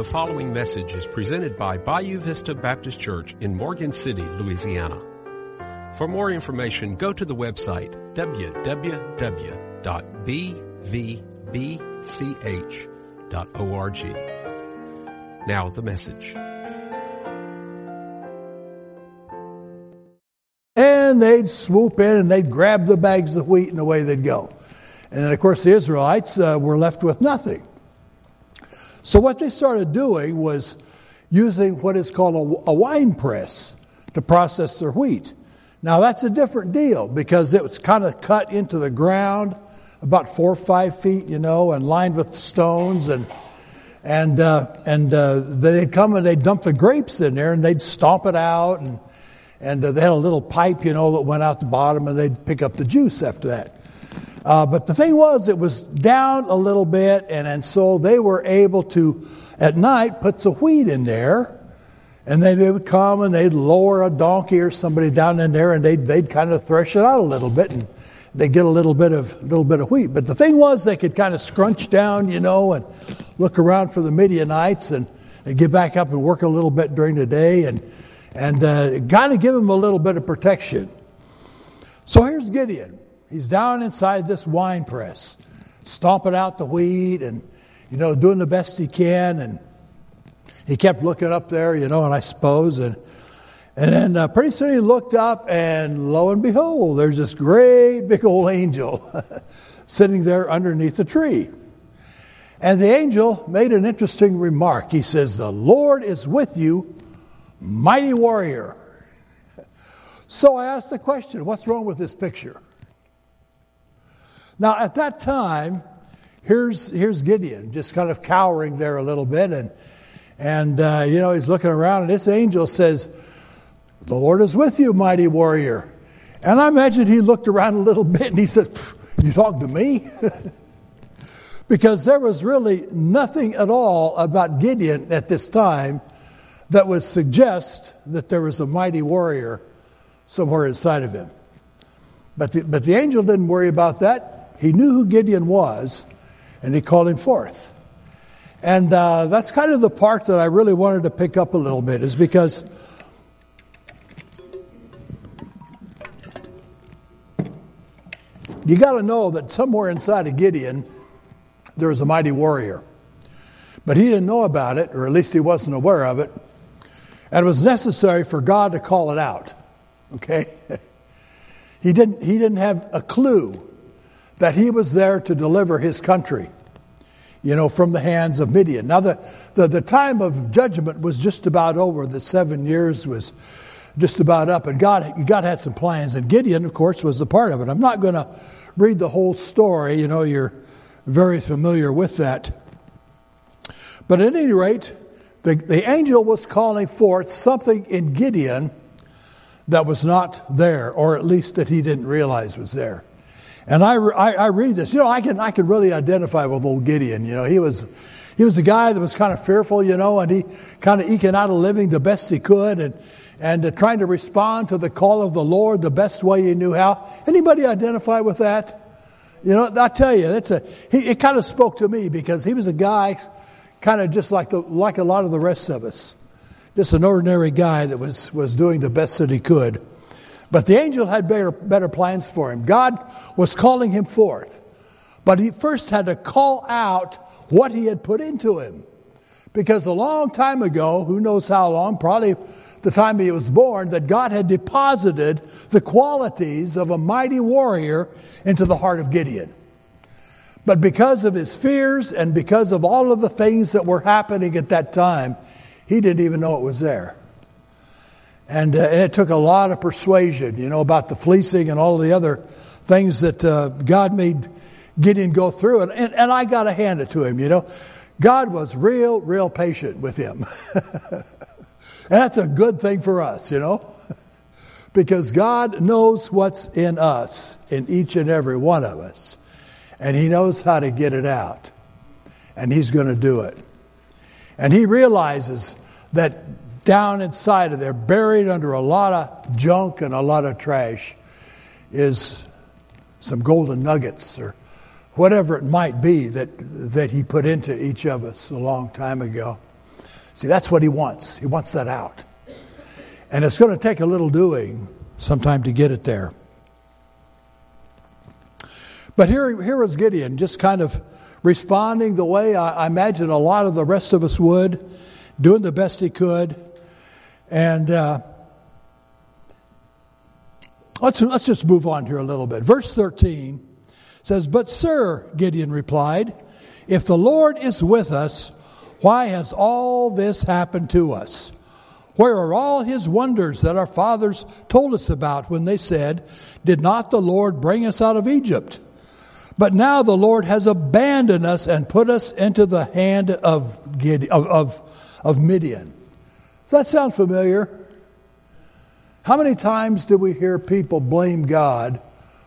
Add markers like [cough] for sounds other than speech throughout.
The following message is presented by Bayou Vista Baptist Church in Morgan City, Louisiana. For more information, go to the website www.bvbch.org. Now the message. And they'd swoop in and they'd grab the bags of wheat and away they'd go. And of course, the Israelites uh, were left with nothing. So, what they started doing was using what is called a, a wine press to process their wheat. Now, that's a different deal because it was kind of cut into the ground about four or five feet, you know, and lined with stones and and uh, and uh, they'd come and they'd dump the grapes in there and they'd stomp it out and and uh, they had a little pipe, you know, that went out the bottom and they'd pick up the juice after that. Uh, but the thing was, it was down a little bit, and, and so they were able to, at night, put some wheat in there. And then they would come and they'd lower a donkey or somebody down in there, and they'd, they'd kind of thresh it out a little bit, and they'd get a little bit of little bit of wheat. But the thing was, they could kind of scrunch down, you know, and look around for the Midianites, and, and get back up and work a little bit during the day, and and uh, kind of give them a little bit of protection. So here's Gideon. He's down inside this wine press, stomping out the wheat and, you know, doing the best he can. And he kept looking up there, you know, and I suppose. And, and then uh, pretty soon he looked up, and lo and behold, there's this great big old angel [laughs] sitting there underneath the tree. And the angel made an interesting remark. He says, The Lord is with you, mighty warrior. [laughs] So I asked the question what's wrong with this picture? Now, at that time, here's, here's Gideon, just kind of cowering there a little bit. And, and uh, you know, he's looking around, and this angel says, The Lord is with you, mighty warrior. And I imagine he looked around a little [laughs] bit and he said, You talk to me? [laughs] because there was really nothing at all about Gideon at this time that would suggest that there was a mighty warrior somewhere inside of him. But the, but the angel didn't worry about that. He knew who Gideon was, and he called him forth. And uh, that's kind of the part that I really wanted to pick up a little bit, is because you got to know that somewhere inside of Gideon, there was a mighty warrior. But he didn't know about it, or at least he wasn't aware of it. And it was necessary for God to call it out. Okay? [laughs] he didn't, he didn't have a clue that he was there to deliver his country, you know, from the hands of Midian. Now, the, the, the time of judgment was just about over. The seven years was just about up, and God, God had some plans, and Gideon, of course, was a part of it. I'm not going to read the whole story. You know, you're very familiar with that. But at any rate, the, the angel was calling forth something in Gideon that was not there, or at least that he didn't realize was there. And I, I, I, read this, you know, I can, I can really identify with old Gideon. You know, he was, he was a guy that was kind of fearful, you know, and he kind of eking out a living the best he could and, and uh, trying to respond to the call of the Lord the best way he knew how. Anybody identify with that? You know, I tell you, it's a, he, it kind of spoke to me because he was a guy kind of just like the, like a lot of the rest of us. Just an ordinary guy that was, was doing the best that he could. But the angel had better, better plans for him. God was calling him forth. But he first had to call out what he had put into him. Because a long time ago, who knows how long, probably the time he was born, that God had deposited the qualities of a mighty warrior into the heart of Gideon. But because of his fears and because of all of the things that were happening at that time, he didn't even know it was there. And, uh, and it took a lot of persuasion, you know, about the fleecing and all the other things that uh, God made Gideon go through. And, and, and I got to hand it to him, you know. God was real, real patient with him. and [laughs] that's a good thing for us, you know. [laughs] because God knows what's in us, in each and every one of us. And He knows how to get it out. And He's going to do it. And He realizes that down inside of there, buried under a lot of junk and a lot of trash, is some golden nuggets or whatever it might be that, that he put into each of us a long time ago. See, that's what he wants. He wants that out. And it's going to take a little doing sometime to get it there. But here, here was Gideon, just kind of responding the way I, I imagine a lot of the rest of us would, doing the best he could. And uh, let's, let's just move on here a little bit. Verse 13 says, But, sir, Gideon replied, if the Lord is with us, why has all this happened to us? Where are all his wonders that our fathers told us about when they said, Did not the Lord bring us out of Egypt? But now the Lord has abandoned us and put us into the hand of, Gideon, of, of, of Midian. Does that sound familiar? How many times do we hear people blame God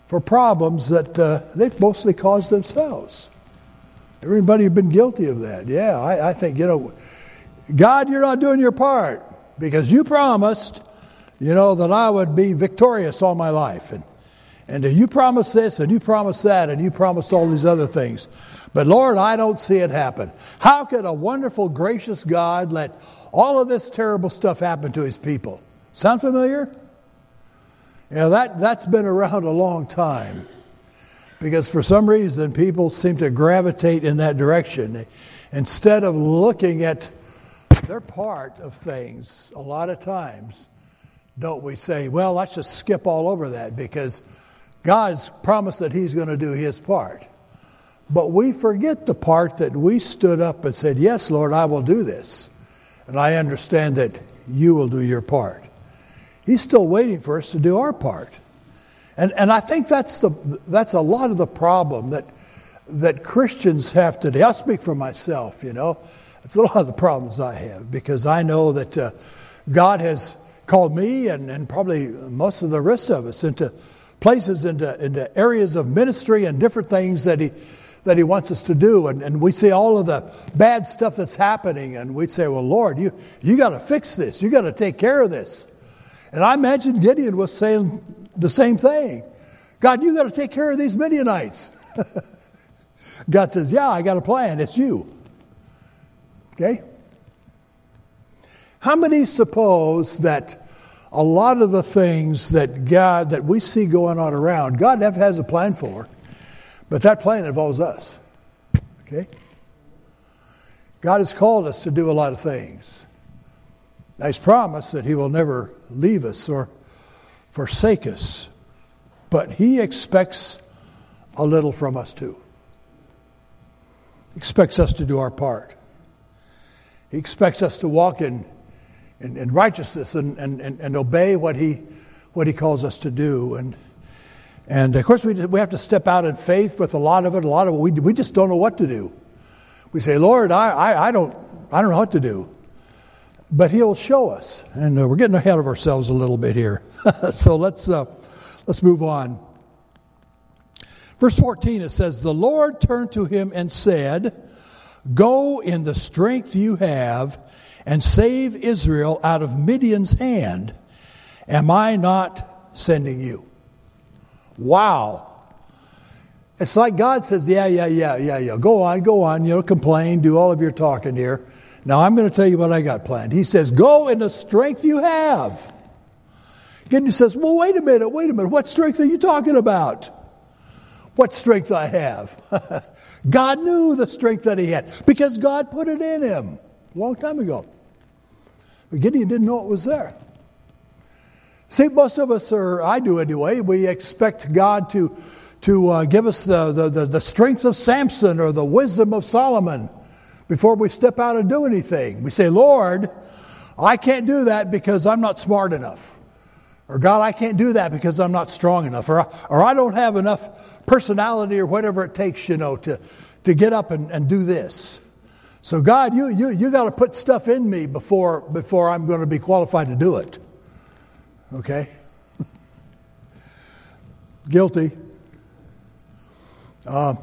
for problems that uh, they've mostly caused themselves? Everybody has been guilty of that. Yeah, I, I think, you know, God, you're not doing your part because you promised, you know, that I would be victorious all my life. And, and you promised this and you promised that and you promised all these other things. But Lord, I don't see it happen. How could a wonderful, gracious God let all of this terrible stuff happened to his people? Sound familiar? Yeah, that, that's been around a long time because for some reason people seem to gravitate in that direction. Instead of looking at their part of things, a lot of times, don't we say, well, let's just skip all over that because God's promised that He's going to do His part. But we forget the part that we stood up and said, Yes, Lord, I will do this. And I understand that you will do your part. He's still waiting for us to do our part. And, and I think that's, the, that's a lot of the problem that, that Christians have today. I'll speak for myself, you know. It's a lot of the problems I have because I know that uh, God has called me and, and probably most of the rest of us into places, into, into areas of ministry and different things that He, that He wants us to do. And, and we see all of the bad stuff that's happening and we say, well, Lord, you, you got to fix this. You got to take care of this. And I imagine Gideon was saying the same thing. God, you got to take care of these Midianites. [laughs] God says, Yeah, I got a plan. It's you. Okay? How many suppose that a lot of the things that God, that we see going on around, God never has a plan for, but that plan involves us. Okay? God has called us to do a lot of things. Now, He's promised that He will never leave us or forsake us, but He expects a little from us too. He expects us to do our part. He expects us to walk in, in, in righteousness and, and, and, and, obey what he, what he calls us to do. And, and of course, we, we have to step out in faith with a lot of it. A lot of it, we, we just don't know what to do. We say, Lord, I, I, I, don't, I don't know what to do but he'll show us. And uh, we're getting ahead of ourselves a little bit here. [laughs] so let's, uh, let's move on. Verse 14, it says, The Lord turned to him and said, Go in the strength you have and save Israel out of Midian's hand. Am I not sending you? Wow. It's like God says, Yeah, yeah, yeah, yeah, yeah. Go on, go on, you know, complain, do all of your talking here. Now I'm going to tell you what I got planned. He says, go in the strength you have. Gideon says, well, wait a minute, wait a minute. What strength are you talking about? What strength I have? [laughs] God knew the strength that he had because God put it in him a long time ago. But Gideon didn't know it was there. See, most of us, are, I do anyway, we expect God to, to uh, give us the, the, the, the strength of Samson or the wisdom of Solomon before we step out and do anything. We say, Lord, I can't do that because I'm not smart enough. Or God, I can't do that because I'm not strong enough. Or, or I don't have enough personality or whatever it takes, you know, to, to get up and, and do this. So God, you, you, you got to put stuff in me before, before I'm going to be qualified to do it. Okay? Guilty. Uh,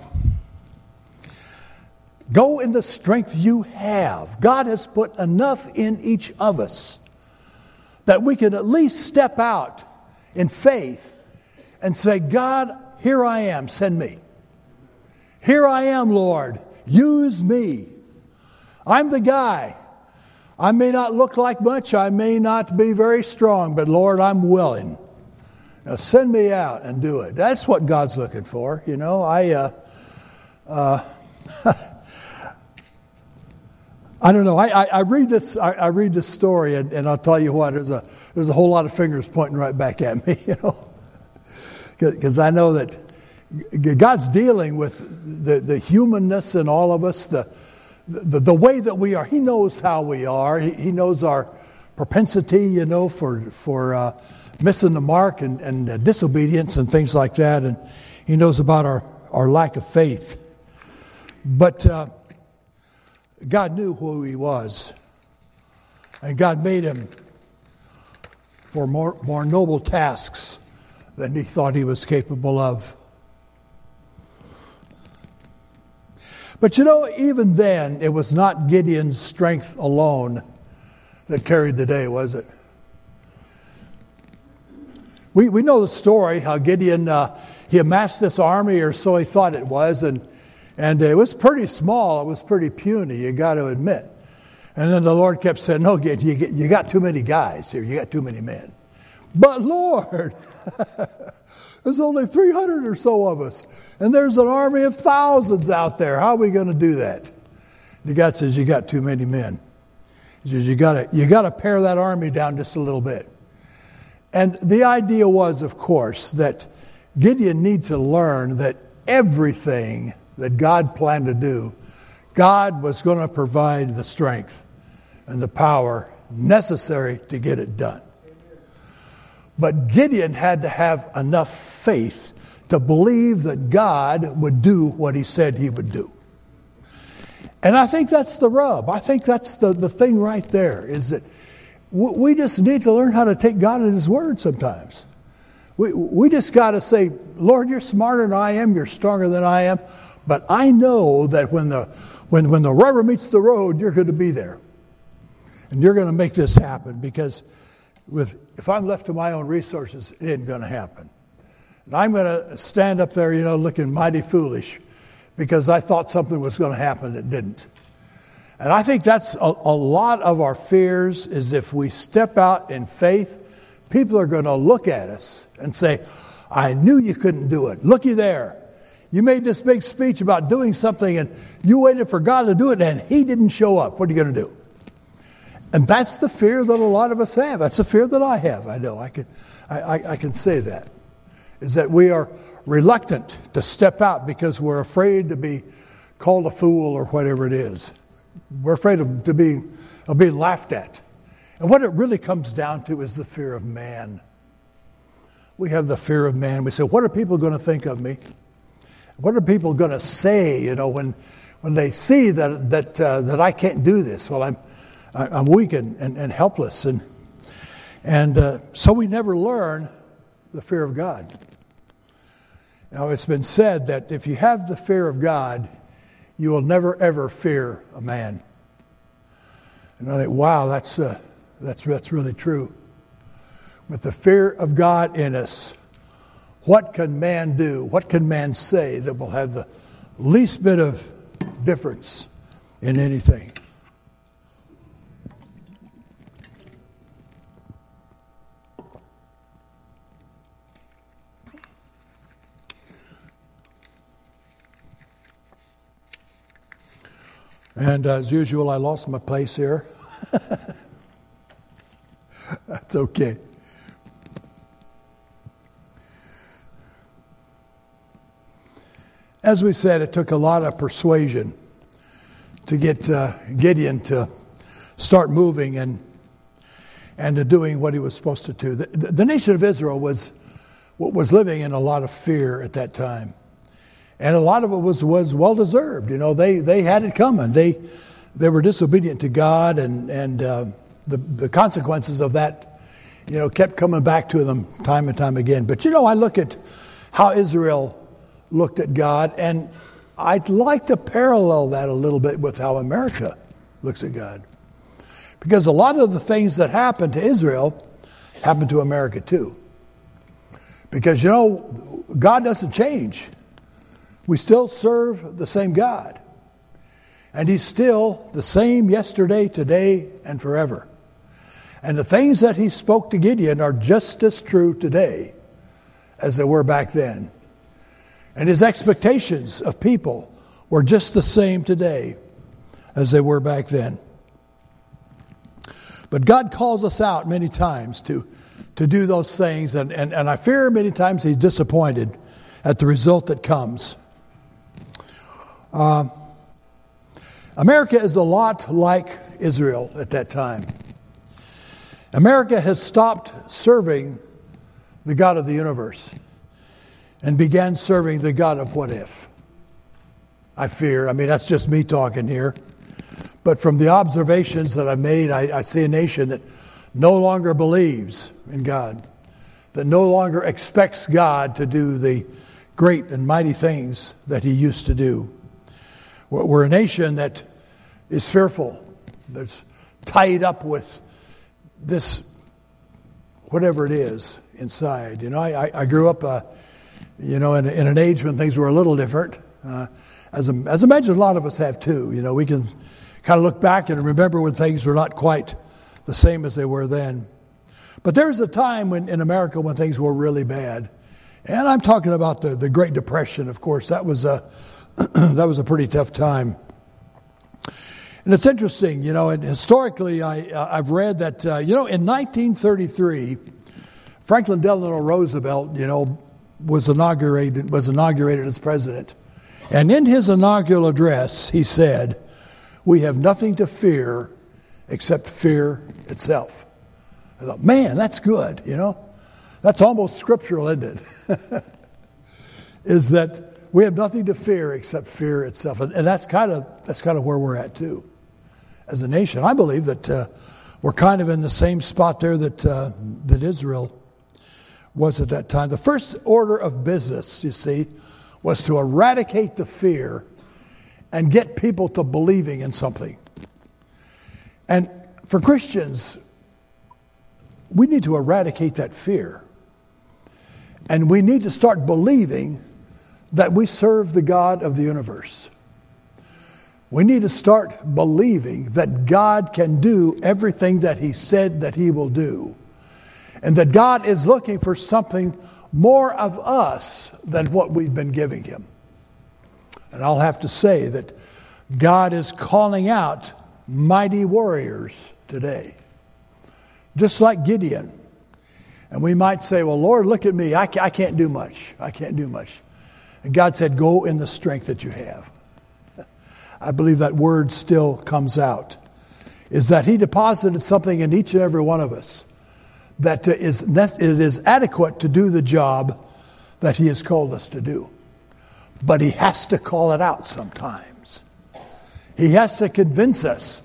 Go in the strength you have. God has put enough in each of us that we can at least step out in faith and say, God, here I am, send me. Here I am, Lord, use me. I'm the guy. I may not look like much, I may not be very strong, but Lord, I'm willing. Now send me out and do it. That's what God's looking for. You know, I, uh, uh, [laughs] I don't know. I, I, I read this. I, I, read this story, and, and I'll tell you what. There's a there's a whole lot of fingers pointing right back at me. [laughs] You know, because I know that God's dealing with the, the humanness in all of us, the, the, the way that we are. He knows how we are. He, he knows our propensity, you know, for, for uh, missing the mark and, and uh, disobedience and things like that. And He knows about our, our lack of faith. But uh, God knew who He was. And God made Him for more, more noble tasks than He thought He was capable of. But you know, even then, it was not Gideon's strength alone that carried the day, was it? We, we know the story how Gideon uh, he amassed this army, or so he thought it was, and and it was pretty small. It was pretty puny. You got to admit. And then the Lord kept saying, "No, Gideon, you, you got too many guys here. You got too many men." But Lord, [laughs] there's only 300 or so of us. And there's an army of thousands out there. How are we going to do that? The God says, You got too many men. He says, You got you to pare that army down just a little bit. And the idea was, of course, that Gideon needed to learn that everything that God planned to do, God was going to provide the strength and the power necessary to get it done. But Gideon had to have enough faith to believe that God would do what he said he would do. And I think that's the rub. I think that's the, the thing right there is that we just need to learn how to take God at his word sometimes. We, we just got to say, Lord, you're smarter than I am, you're stronger than I am, but I know that when the, when, when the rubber meets the road, you're going to be there. And you're going to make this happen because with, if I'm left to my own resources, it ain't going to happen. And I'm going to stand up there, you know, looking mighty foolish because I thought something was going to happen that didn't. And I think that's a, a lot of our fears is if we step out in faith, people are going to look at us and say, I knew you couldn't do it. Looky there. You made this big speech about doing something and you waited for God to do it and He didn't show up. What are you going to do? And that's the fear that a lot of us have. That's the fear that I have. I know. I can, I, I, I can say that is that we are reluctant to step out because we're afraid to be called a fool or whatever it is. We're afraid of, to be, of being laughed at. And what it really comes down to is the fear of man. We have the fear of man. We say, what are people going to think of me? What are people going to say, you know, when, when they see that, that, uh, that I can't do this? Well, I'm, I'm weak and, and, and helpless. And, and uh, so we never learn the fear of God. Now, it's been said that if you have the fear of God, you will never ever fear a man. And I think, wow, that's, uh, that's, that's really true. With the fear of God in us, what can man do? What can man say that will have the least bit of difference in anything? And uh, as usual, I lost my place here. [laughs] That's okay. As we said, it took a lot of persuasion to get uh, Gideon to start moving and and to doing what he was supposed to do. The, the nation of Israel was was living in a lot of fear at that time and a lot of it was, was well deserved. You know, they, they had it coming. They, they were disobedient to God, and, and uh, the, the consequences of that, you know, kept coming back to them time and time again. But you know, I look at how Israel looked at God, and I'd like to parallel that a little bit with how America looks at God. Because a lot of the things that happened to Israel happened to America too. Because, you know, God doesn't change. We still serve the same God. And he's still the same yesterday, today, and forever. And the things that he spoke to Gideon are just as true today as they were back then. And his expectations of people were just the same today as they were back then. But God calls us out many times to, to do those things, and, and, and I fear many times He's disappointed at the result that comes. Uh, America is a lot like Israel at that time. America has stopped serving the God of the universe and began serving the God of what if. I fear. I mean, that's just me talking here. But from the observations that I've made, I, I see a nation that no longer believes in God, that no longer expects God to do the great and mighty things that He used to do. We're a nation that is fearful, that's tied up with this, whatever it is inside. You know, I, I grew up, uh, you know, in, in, an age when things were a little different. Uh, as, a, as I imagine a lot of us have too. You know, we can kind of look back and remember when things were not quite the same as they were then. But there was a time when, in America when things were really bad. And I'm talking about the, the Great Depression, of course. That was a, [clears throat] that was a pretty tough time. And it's interesting, you know, and historically I, uh, I've read that, uh, you know, in 1933, Franklin Delano Roosevelt, you know, was inaugurated, was inaugurated as president. And in his inaugural address, he said, we have nothing to fear except fear itself. I thought, man, that's good, you know? That's almost scriptural, isn't it? [laughs] Is that we have nothing to fear except fear itself. And, and, that's kind of that's kind of where we're at too. As a nation, I believe that uh, we're kind of in the same spot there that uh, that Israel was at that time. The first order of business, you see, was to eradicate the fear and get people to believing in something. And for Christians, we need to eradicate that fear. And we need to start believing that we serve the God of the universe. We need to start believing that God can do everything that He said that He will do. And that God is looking for something more of us than what we've been giving Him. And I'll have to say that God is calling out mighty warriors today, just like Gideon. And we might say, Well, Lord, look at me. I can't do much. I can't do much. And God said, Go in the strength that you have. I believe that word still comes out. Is that He deposited something in each and every one of us that is, is adequate to do the job that He has called us to do but he has to call it out sometimes. He has to convince us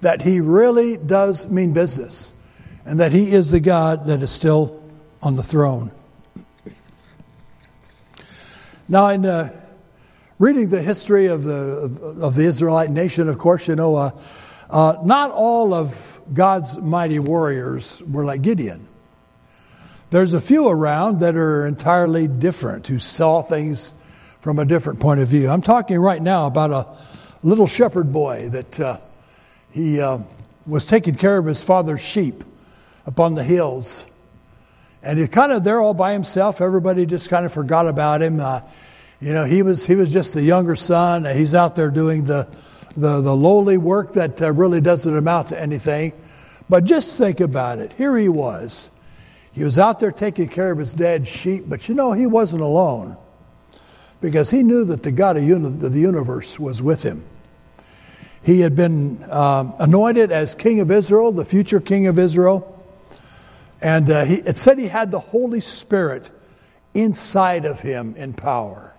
that he really does mean business and that he is the God that is still on the throne. Now, in uh, reading the history of the, of the Israelite nation, of course, you know, uh, uh, not all of God's mighty warriors were like Gideon. There's a few around that are entirely different, who saw things from a different point of view. I'm talking right now about a little shepherd boy that uh, he uh, was taking care of his father's sheep up on the hills. And he kind of there all by himself. Everybody just kind of forgot about him. Uh, you know, he was he was just the younger son. He's out there doing the the, the lowly work that uh, really doesn't amount to anything. But just think about it. Here he was. He was out there taking care of his dad's sheep, but you know, he wasn't alone because he knew that the God of the universe was with him. He had been um, anointed as king of Israel, the future king of Israel. And uh, he, it said he had the Holy Spirit inside of him in power.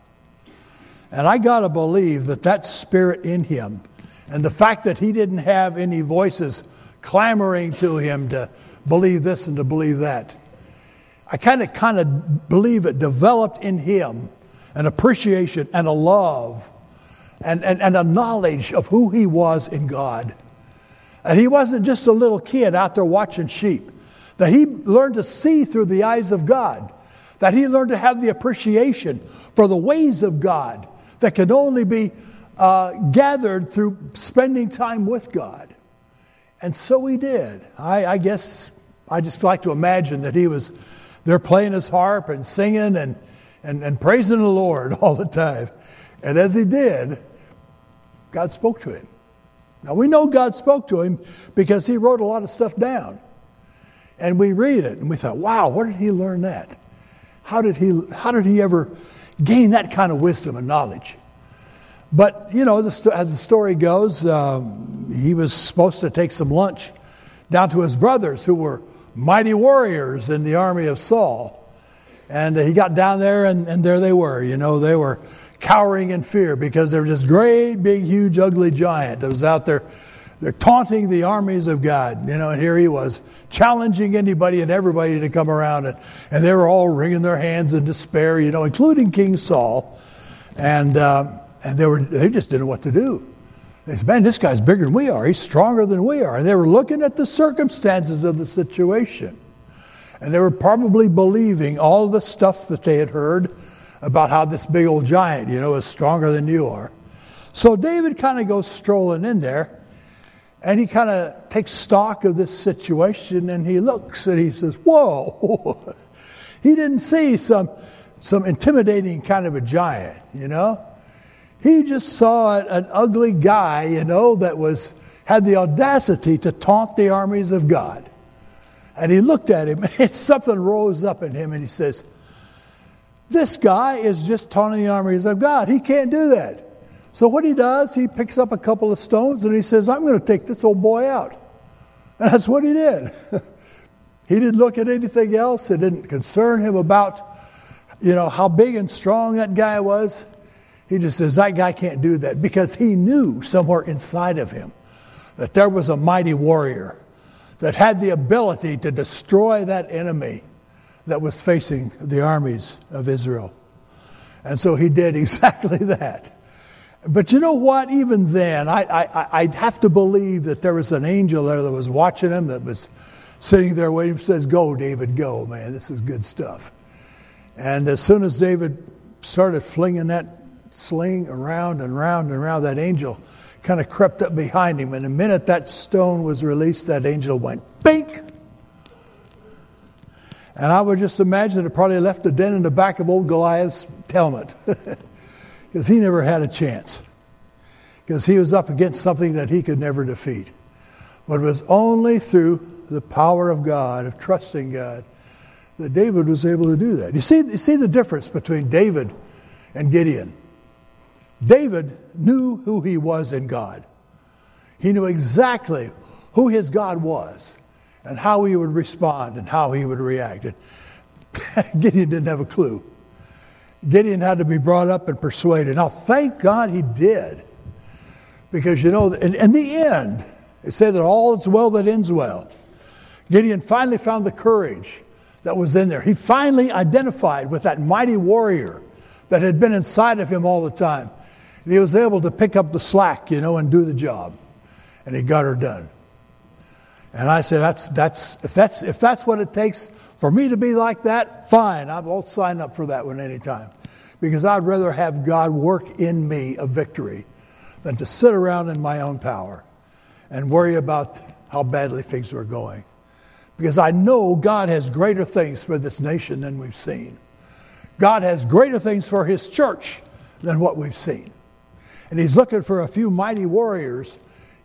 And I got to believe that that spirit in him and the fact that he didn't have any voices clamoring to him to believe this and to believe that. I kind of kind of believe it developed in him an appreciation and a love and, and, and a knowledge of who he was in God. And he wasn't just a little kid out there watching sheep, that he learned to see through the eyes of God, that he learned to have the appreciation for the ways of God that can only be uh, gathered through spending time with God. And so he did. I, I guess I just like to imagine that he was there playing his harp and singing and, and, and praising the Lord [laughs] all the time. And as he did, God spoke to him. Now we know God spoke to him because he wrote a lot of stuff down. And we read it and we thought, wow, where did he learn that? How did he, how did he ever gain that kind of wisdom and knowledge? But, you know, the, as the story goes, um, he was supposed to take some lunch down to his brothers who were mighty warriors in the army of Saul. And uh, he got down there, and, and there they were. You know, they were cowering in fear because there was this great, big, huge, ugly giant that was out there. They're taunting the armies of God, you know, and here he was challenging anybody and everybody to come around, and, and they were all wringing their hands in despair, you know, including King Saul. And, uh, and they, were, they just didn't know what to do. They said, Man, this guy's bigger than we are. He's stronger than we are. And they were looking at the circumstances of the situation. And they were probably believing all the stuff that they had heard about how this big old giant, you know, is stronger than you are. So David kind of goes strolling in there and he kind of takes stock of this situation and he looks and he says, Whoa! [laughs] he didn't see some, some intimidating kind of a giant, you know? He just saw an ugly guy, you know, that was had the audacity to taunt the armies of God. And he looked at him, [laughs] and something rose up in him, and he says, This guy is just taunting the armies of God. He can't do that. So what he does, he picks up a couple of stones and he says, I'm going to take this old boy out. And [laughs] that's what he did. [laughs] he didn't look at anything else. It didn't concern him about, you know, how big and strong that guy was. He just says, that guy can't do that because he knew somewhere inside of him that there was a mighty warrior that had the ability to destroy that enemy that was facing the armies of Israel. And so he did [laughs] exactly that. But you know what? Even then, I, I, I'd have to believe that there was an angel there that was watching him, that was sitting there waiting, says, Go, David, go, man. This is good stuff. And as soon as David started flinging that sling around and round and round. That angel kind of crept up behind him, and the minute that stone was released, that angel went bink. And I would just imagine it probably left a dent in the back of old Goliath's helmet [laughs] because he never had a chance because he was up against something that he could never defeat. But it was only through the power of God, of trusting God, that David was able to do that. You see, you see the difference between David and Gideon. David knew who he was in God. He knew exactly who his God was and how he would respond and how he would react. And [laughs] Gideon didn't have a clue. Gideon had to be brought up and persuaded. Now, thank God he did. Because, you know, in, in the end, it said that all is well that ends well. Gideon finally found the courage that was in there. He finally identified with that mighty warrior that had been inside of him all the time. And he was able to pick up the slack, you know, and do the job. And he got her done. And I said, that's, that's, if that's, if that's what it takes for me to be like that, fine. I will sign up for that one anytime. Because I'd rather have God work in me a victory than to sit around in my own power and worry about how badly things are going. Because I know God has greater things for this nation than we've seen. God has greater things for His church than what we've seen. And he's looking for a few mighty warriors,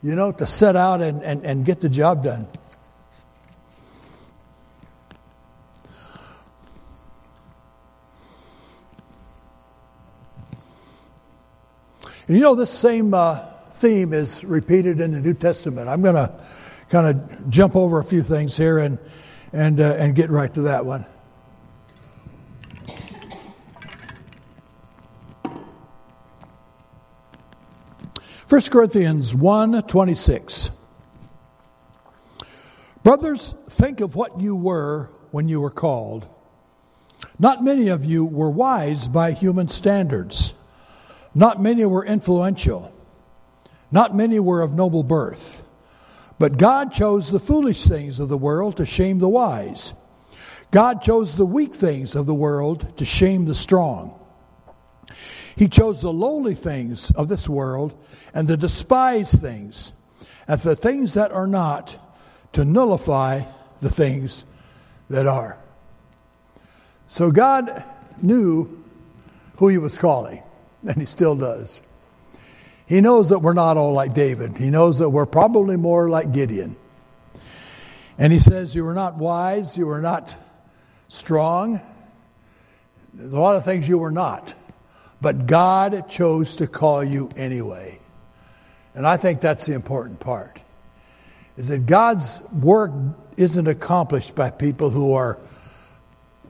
you know, to set out and, and, and get the job done. And you know, this same uh, theme is repeated in the New Testament. I'm going to kind of jump over a few things here and, and, uh, and get right to that one. 1 Corinthians 1 26. Brothers, think of what you were when you were called. Not many of you were wise by human standards. Not many were influential. Not many were of noble birth. But God chose the foolish things of the world to shame the wise. God chose the weak things of the world to shame the strong. He chose the lowly things of this world and the despised things, and the things that are not, to nullify the things that are. So God knew who he was calling, and he still does. He knows that we're not all like David. He knows that we're probably more like Gideon. And he says, You were not wise, you were not strong. There's a lot of things you were not. But God chose to call you anyway. And I think that's the important part. Is that God's work isn't accomplished by people who are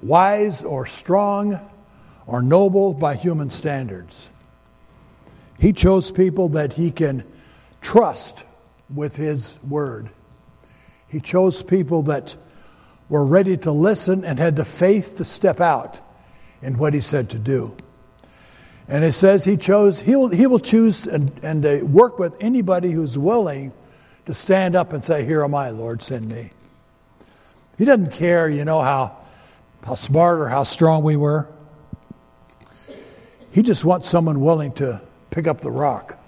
wise or strong or noble by human standards. He chose people that he can trust with his word. He chose people that were ready to listen and had the faith to step out in what he said to do. And it says he chose, he will, he will choose and, and uh, work with anybody who's willing to stand up and say, Here am I, Lord, send me. He doesn't care, you know, how, how smart or how strong we were. He just wants someone willing to pick up the rock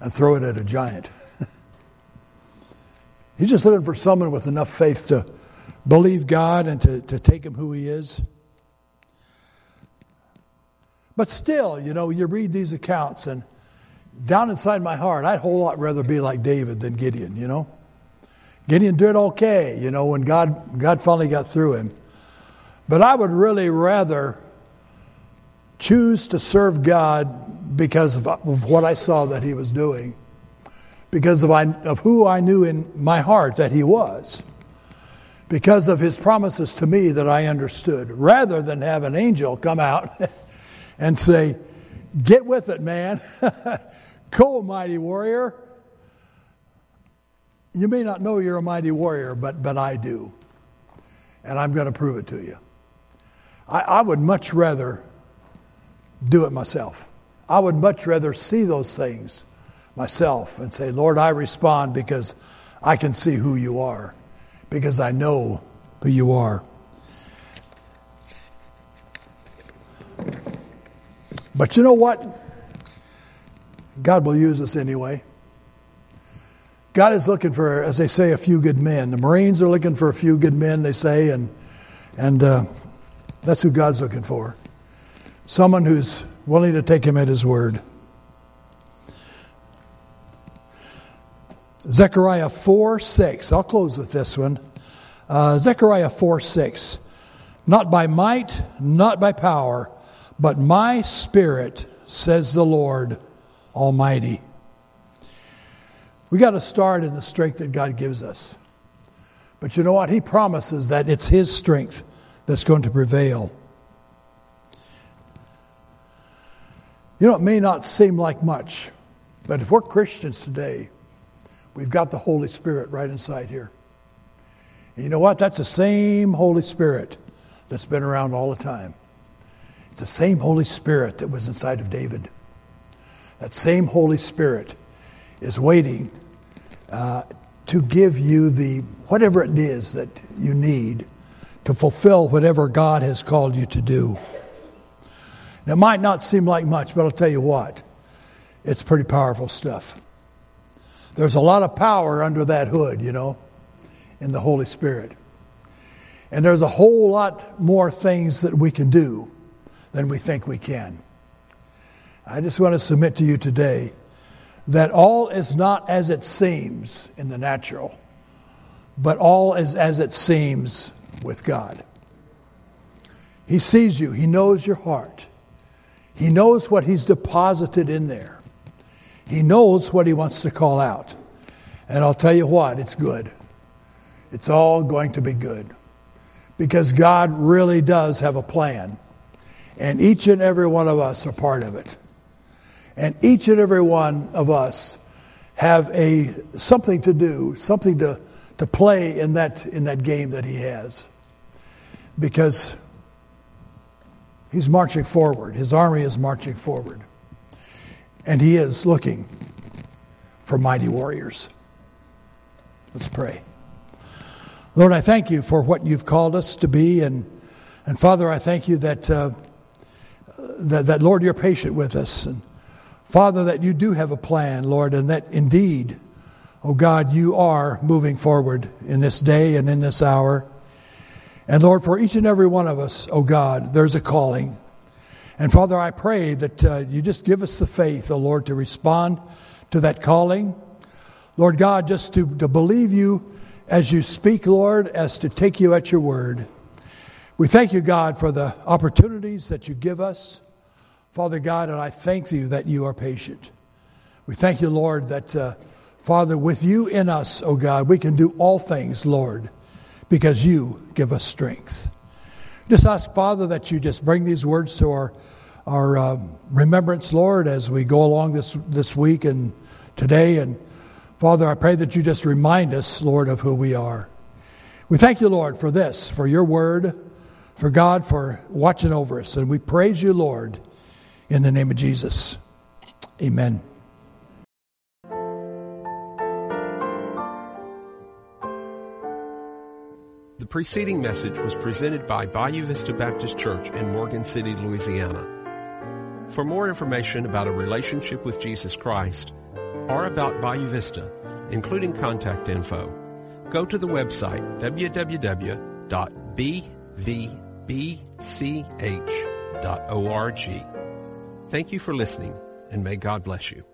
and throw it at a giant. [laughs] He's just looking for someone with enough faith to believe God and to, to take him who he is. But still, you know, you read these accounts, and down inside my heart, I'd a whole lot rather be like David than Gideon, you know? Gideon did okay, you know, when God, God finally got through him. But I would really rather choose to serve God because of, of what I saw that he was doing, because of, I, of who I knew in my heart that he was, because of his promises to me that I understood, rather than have an angel come out [laughs] and say, Get with it, man. [laughs] Go, mighty warrior. You may not know you're a mighty warrior, but, but I do. And I'm going to prove it to you. I, I would much rather do it myself. I would much rather see those things myself and say, Lord, I respond because I can see who you are, because I know who you are. But you know what? God will use us anyway. God is looking for, as they say, a few good men. The Marines are looking for a few good men, they say, and and uh, that's who God's looking for. Someone who's willing to take him at his word. Zechariah 4 6. I'll close with this one. Uh, Zechariah 4 6. Not by might, not by power, but my spirit, says the Lord Almighty. We got to start in the strength that God gives us. But you know what? He promises that it's His strength that's going to prevail. You know, it may not seem like much, but if we're Christians today, we've got the Holy Spirit right inside here. And you know what? That's the same Holy Spirit that's been around all the time. It's the same Holy Spirit that was inside of David. That same Holy Spirit is waiting uh, to give you the whatever it is that you need to fulfill whatever God has called you to do. It might not seem like much, but I'll tell you what, it's pretty powerful stuff. There's a lot of power under that hood, you know, in the Holy Spirit. And there's a whole lot more things that we can do than we think we can. I just want to submit to you today that all is not as it seems in the natural, but all is as it seems with God. He sees you, He knows your heart, He knows what He's deposited in there, He knows what He wants to call out. And I'll tell you what, it's good. It's all going to be good. Because God really does have a plan. And each and every one of us are part of it. And each and every one of us have a something to do, something to, to play in that in that game that he has. Because he's marching forward. His army is marching forward. And he is looking for mighty warriors. Let's pray. Lord, I thank you for what you've called us to be. And, and Father, I thank you that uh, that, that, Lord, you're patient with us. And Father, that you do have a plan, Lord, and that indeed, oh God, you are moving forward in this day and in this hour. And Lord, for each and every one of us, oh God, there's a calling. And Father, I pray that uh, you just give us the faith, oh Lord, to respond to that calling. Lord God, just to, to believe you as you speak, Lord, as to take you at your word. We thank you, God, for the opportunities that you give us. Father God, and I thank you that you are patient. We thank you, Lord, that, uh, Father, with you in us, oh God, we can do all things, Lord, because you give us strength. Just ask, Father, that you just bring these words to our, our uh, remembrance, Lord, as we go along this, this week and today. And Father, I pray that you just remind us, Lord, of who we are. We thank you, Lord, for this, for your word, for God, for watching over us. And we praise you, Lord, in the name of Jesus. Amen. Preceding message was presented by Bayou Vista Baptist Church in Morgan City, Louisiana. For more information about a relationship with Jesus Christ or about Bayou Vista, including contact info, go to the website www.bvbch.org. Thank you for listening, and may God bless you.